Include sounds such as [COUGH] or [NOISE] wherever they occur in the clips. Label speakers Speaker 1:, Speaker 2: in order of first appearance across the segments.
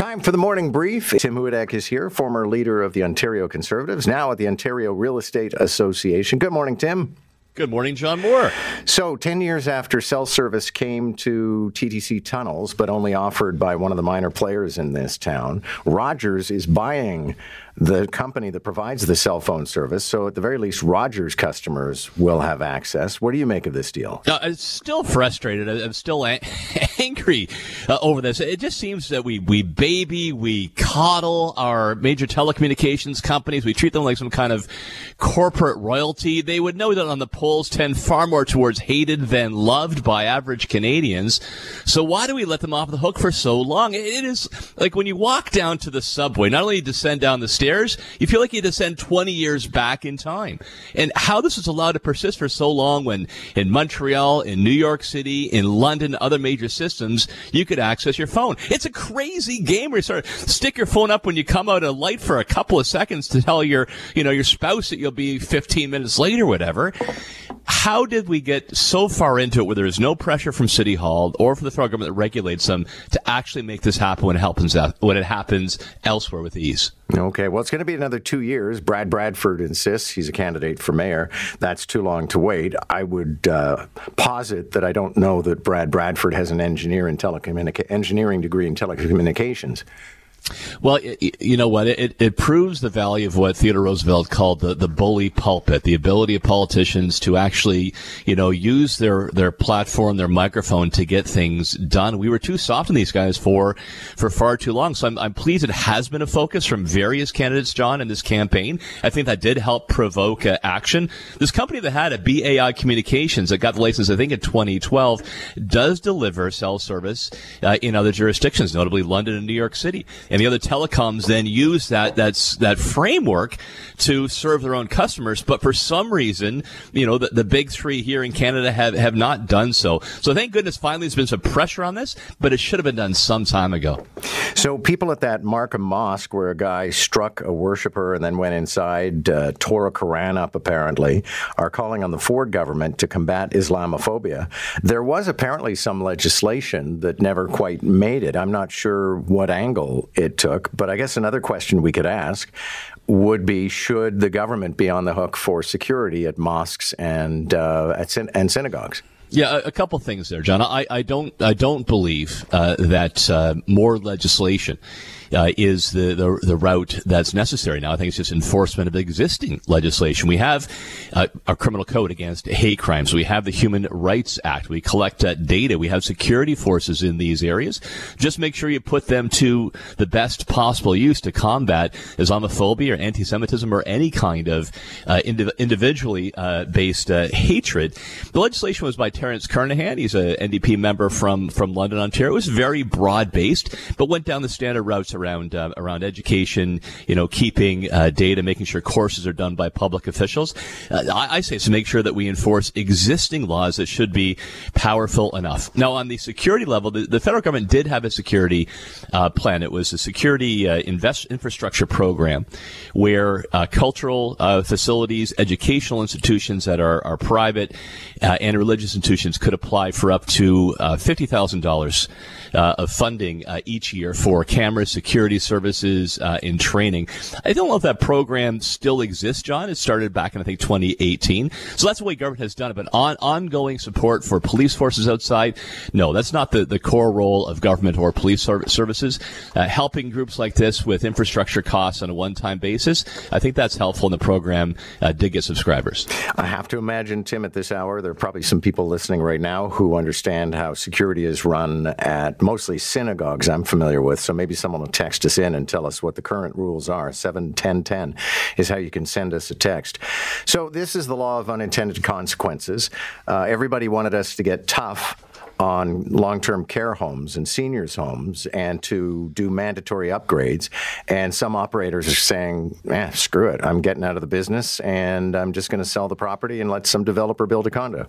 Speaker 1: Time for the morning brief. Tim Hudak is here, former leader of the Ontario Conservatives, now at the Ontario Real Estate Association. Good morning, Tim.
Speaker 2: Good morning, John Moore.
Speaker 1: So, 10 years after cell service came to TTC tunnels, but only offered by one of the minor players in this town, Rogers is buying the company that provides the cell phone service. So, at the very least, Rogers customers will have access. What do you make of this deal?
Speaker 2: Uh, I'm still frustrated. I'm still a- [LAUGHS] angry uh, over this. It just seems that we, we baby, we coddle our major telecommunications companies. We treat them like some kind of corporate royalty. They would know that on the polls tend far more towards hated than loved by average Canadians. So why do we let them off the hook for so long? It is like when you walk down to the subway, not only descend down the stairs, you feel like you descend 20 years back in time. And how this was allowed to persist for so long when in Montreal, in New York City, in London, other major systems, you could access your phone. It's a crazy game where you sort of stick your phone up when you come out of light for a couple of seconds to tell your, you know, your spouse that you'll be 15 minutes late or whatever. How did we get so far into it where there is no pressure from City Hall or from the federal government that regulates them to actually make this happen when it happens, when it happens elsewhere with ease?
Speaker 1: Okay, well, it's going to be another two years. Brad Bradford insists he's a candidate for mayor. That's too long to wait. I would uh, posit that I don't know that Brad Bradford has an engineer in telecommunica- engineering degree in telecommunications.
Speaker 2: Well, you know what? It, it proves the value of what Theodore Roosevelt called the, the bully pulpit, the ability of politicians to actually, you know, use their, their platform, their microphone to get things done. We were too soft on these guys for, for far too long. So I'm, I'm pleased it has been a focus from various candidates, John, in this campaign. I think that did help provoke uh, action. This company that had a BAI Communications that got the license, I think, in 2012 does deliver cell service uh, in other jurisdictions, notably London and New York City and the other telecoms then use that that's that framework to serve their own customers. But for some reason, you know, the, the big three here in Canada have, have not done so. So thank goodness finally there's been some pressure on this, but it should have been done some time ago.
Speaker 1: So people at that Markham Mosque where a guy struck a worshiper and then went inside, uh, tore a Quran up apparently, are calling on the Ford government to combat Islamophobia. There was apparently some legislation that never quite made it. I'm not sure what angle it took. But I guess another question we could ask would be should the government be on the hook for security at mosques and uh, at syn- and synagogues?
Speaker 2: Yeah, a, a, couple things there, John. I, I don't I don't believe uh, that uh, more legislation uh, is the, the, the route that's necessary now. I think it's just enforcement of existing legislation. We have uh, a criminal code against hate crimes. We have the Human Rights Act. We collect uh, data. We have security forces in these areas. Just make sure you put them to the best possible use to combat Islamophobia or anti-Semitism or any kind of uh, indiv- individually based hatred. The legislation was by Terence Kernaghan. He's a NDP member from from London, Ontario. It was very broad based, but went down the standard routes around uh, around education, you know, keeping uh, data, making sure courses are done by public officials. Uh, I, I, say to make sure that we enforce existing laws that should be powerful enough. Now, on the security level, the, the federal government did have a security uh, plan. It was a security uh, invest infrastructure program where uh, cultural facilities, educational institutions that are, are private, and religious institutions could apply for up to fifty thousand dollars of funding each year for cameras, security services uh, in training. I don't know if that program still exists, John. It started back in, I think, 2018. So that's the way government has done it. But on, ongoing support for police forces outside, no, that's not the, the core role of government or police services. Uh, helping groups like this with infrastructure costs on a one-time basis, I think that's helpful, and the program uh, did get subscribers.
Speaker 1: I have to imagine, Tim, at this hour, there are probably some people listening right now who understand how security is run at mostly synagogues I'm familiar with. So maybe someone will text us in and tell us what the current rules are. 71010 is how you can send us a text. So, this is the law of unintended consequences. Uh, everybody wanted us to get tough on long term care homes and seniors' homes and to do mandatory upgrades. And some operators are saying, eh, screw it, I'm getting out of the business and I'm just going to sell the property and let some developer build a condo.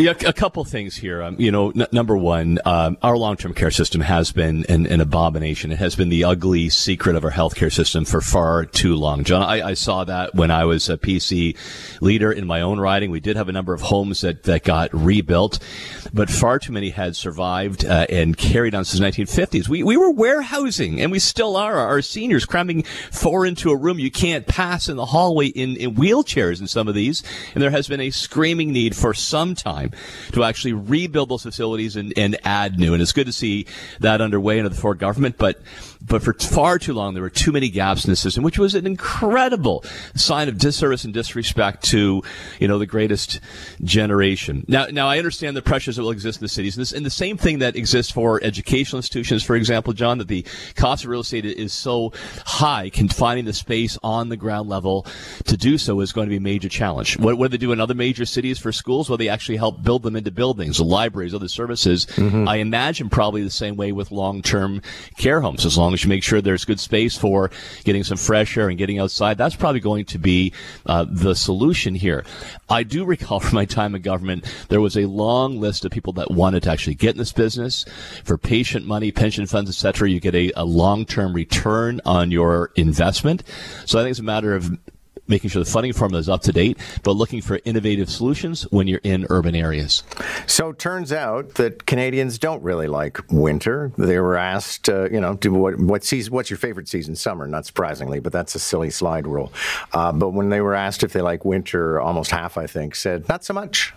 Speaker 2: Yeah, a couple things here. Um, you know, n- number one, um, our long-term care system has been an, an, abomination. It has been the ugly secret of our healthcare system for far too long. John, I, I, saw that when I was a PC leader in my own riding. We did have a number of homes that, that got rebuilt, but far too many had survived uh, and carried on since the 1950s. We, we were warehousing, and we still are. Our seniors cramming four into a room you can't pass in the hallway in, in wheelchairs in some of these, and there has been a screaming need for some time to actually rebuild those facilities and, and add new. And it's good to see that underway under the Ford government. But but for far too long, there were too many gaps in the system, which was an incredible sign of disservice and disrespect to, you know, the greatest generation. Now, now I understand the pressures that will exist in the cities, and, this, and the same thing that exists for educational institutions, for example, John, that the cost of real estate is so high, confining the space on the ground level to do so is going to be a major challenge. What, what do they do in other major cities for schools? Well, they actually help build them into buildings, libraries, other services. Mm-hmm. I imagine probably the same way with long-term care homes, as long long as you make sure there's good space for getting some fresh air and getting outside, that's probably going to be uh, the solution here. I do [LAUGHS] recall from my time in government, there was a long list of people that wanted to actually get in this business for patient money, pension funds, etc. You get a, a long-term return on your investment. So I think it's a matter of making sure the funding formula is up to date, but looking for innovative solutions when you're in urban areas.
Speaker 1: So it turns out that Canadians don't really like winter. They were asked, uh, you know, what, what season, what's your favorite season? Summer, not surprisingly, but that's a silly slide rule. Uh, but when they were asked if they like winter, almost half, I think, said not so much.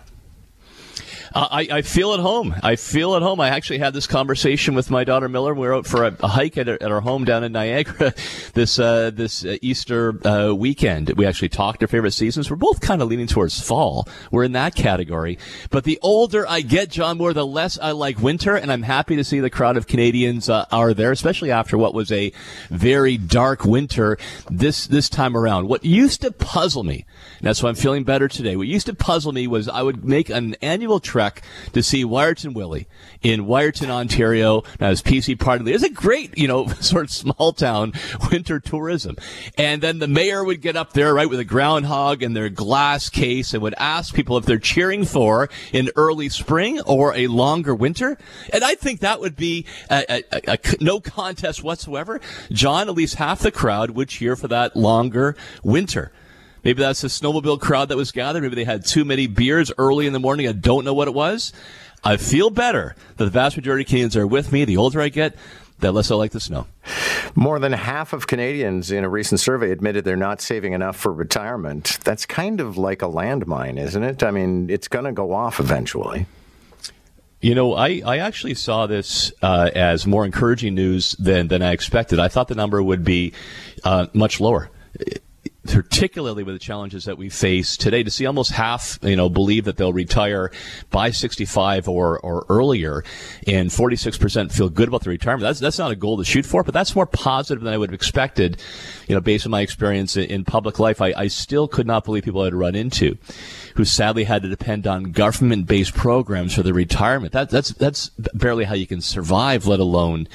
Speaker 2: I, I, feel at home. I feel at home. I actually had this conversation with my daughter Miller. We were out for a, a hike at, at, our home down in Niagara [LAUGHS] this uh, this uh, Easter uh, weekend. We actually talked our favorite seasons. We're both kind of leaning towards fall. We're in that category. But the older I get, John Moore, the less I like winter, and I'm happy to see the crowd of Canadians uh, are there, especially after what was a very dark winter this this time around. What used to puzzle me, and that's why I'm feeling better today. What used to puzzle me was I would make an annual trek trek to see Wiarton Willie in Wiarton, Ontario. Now, his PC Party. It's a great, you know, [LAUGHS] sort of small town [LAUGHS] winter tourism. And then the mayor would get up there, right, with a groundhog and their glass case and would ask people if they're cheering for an early spring or a longer winter. And I think that would be a, a, a no contest whatsoever. John, at least half the crowd would cheer for that longer winter. Maybe that's the snowmobile crowd that was gathered. Maybe they had too many beers early in the morning. I don't know what it was. I feel better that the vast majority of Canadians are with me. The older I get, the less I like the snow.
Speaker 1: More than half of Canadians in a recent survey admitted they're not saving enough for retirement. That's kind of like a landmine, isn't it? I mean, it's going to go off eventually.
Speaker 2: You know, I, I actually saw this uh, as more encouraging news than, than I expected. I thought the number would be uh, much lower particularly with the challenges that we face today, to see almost half, you know, believe that they'll retire by 65 or, or earlier, and 46% feel good about the retirement. That's that's not a goal to shoot for, but that's more positive than I would have expected, you know, based on my experience in, in public life. I, I still could not believe people I'd run into who sadly had to depend on government-based programs for their retirement. That, that's that's barely how you can survive, let alone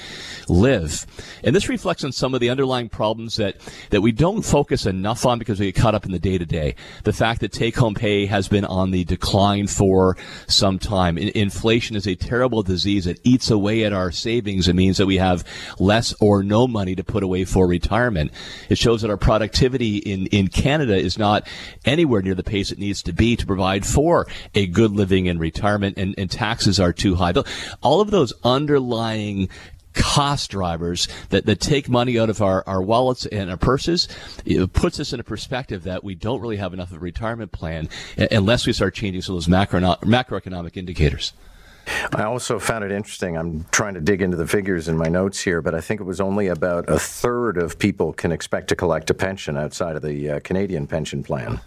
Speaker 2: live. And this reflects on some of the underlying problems that that we don't focus enough on because we get caught up in the day-to-day. The fact that take-home pay has been on the decline for some time. In- inflation is a terrible disease that eats away at our savings. It means that we have less or no money to put away for retirement. It shows that our productivity in in Canada is not anywhere near the pace it needs to be to provide for a good living in retirement, and, and taxes are too high. All of those underlying cost drivers that, that take money out of our, our wallets and our purses it puts us in a perspective that we don't really have enough of a retirement plan unless we start changing some of those macro, macroeconomic indicators.
Speaker 1: I also found it interesting. I'm trying to dig into the figures in my notes here, but I think it was only about a third of people can expect to collect a pension outside of the uh, Canadian pension plan.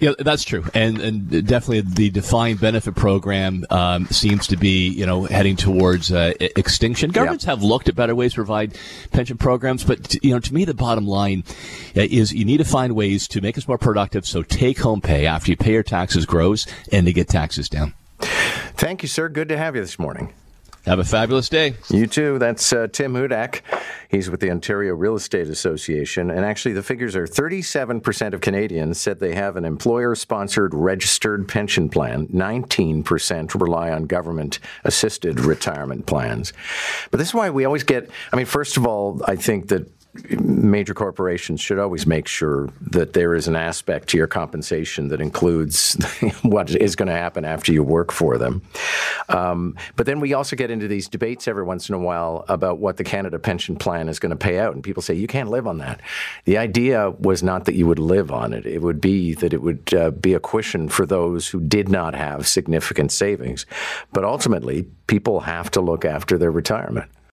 Speaker 2: Yeah, that's true, and and definitely the defined benefit program um, seems to be you know heading towards uh, extinction. Governments have looked at better ways to provide pension programs, but you know to me the bottom line uh, is you need to find ways to make us more productive. So take home pay after you pay your taxes grows, and to get taxes down.
Speaker 1: Thank you, sir. Good to have you this morning.
Speaker 2: Have a fabulous day.
Speaker 1: You too. That's uh, Tim Hudak. He's with the Ontario Real Estate Association. And actually, the figures are 37% of Canadians said they have an employer sponsored registered pension plan, 19% rely on government assisted retirement plans. But this is why we always get, I mean, first of all, I think that major corporations should always make sure that there is an aspect to your compensation that includes [LAUGHS] what is going to happen after you work for them. Um, but then we also get into these debates every once in a while about what the Canada Pension Plan is going to pay out, and people say you can't live on that. The idea was not that you would live on it; it would be that it would uh, be a cushion for those who did not have significant savings. But ultimately, people have to look after their retirement.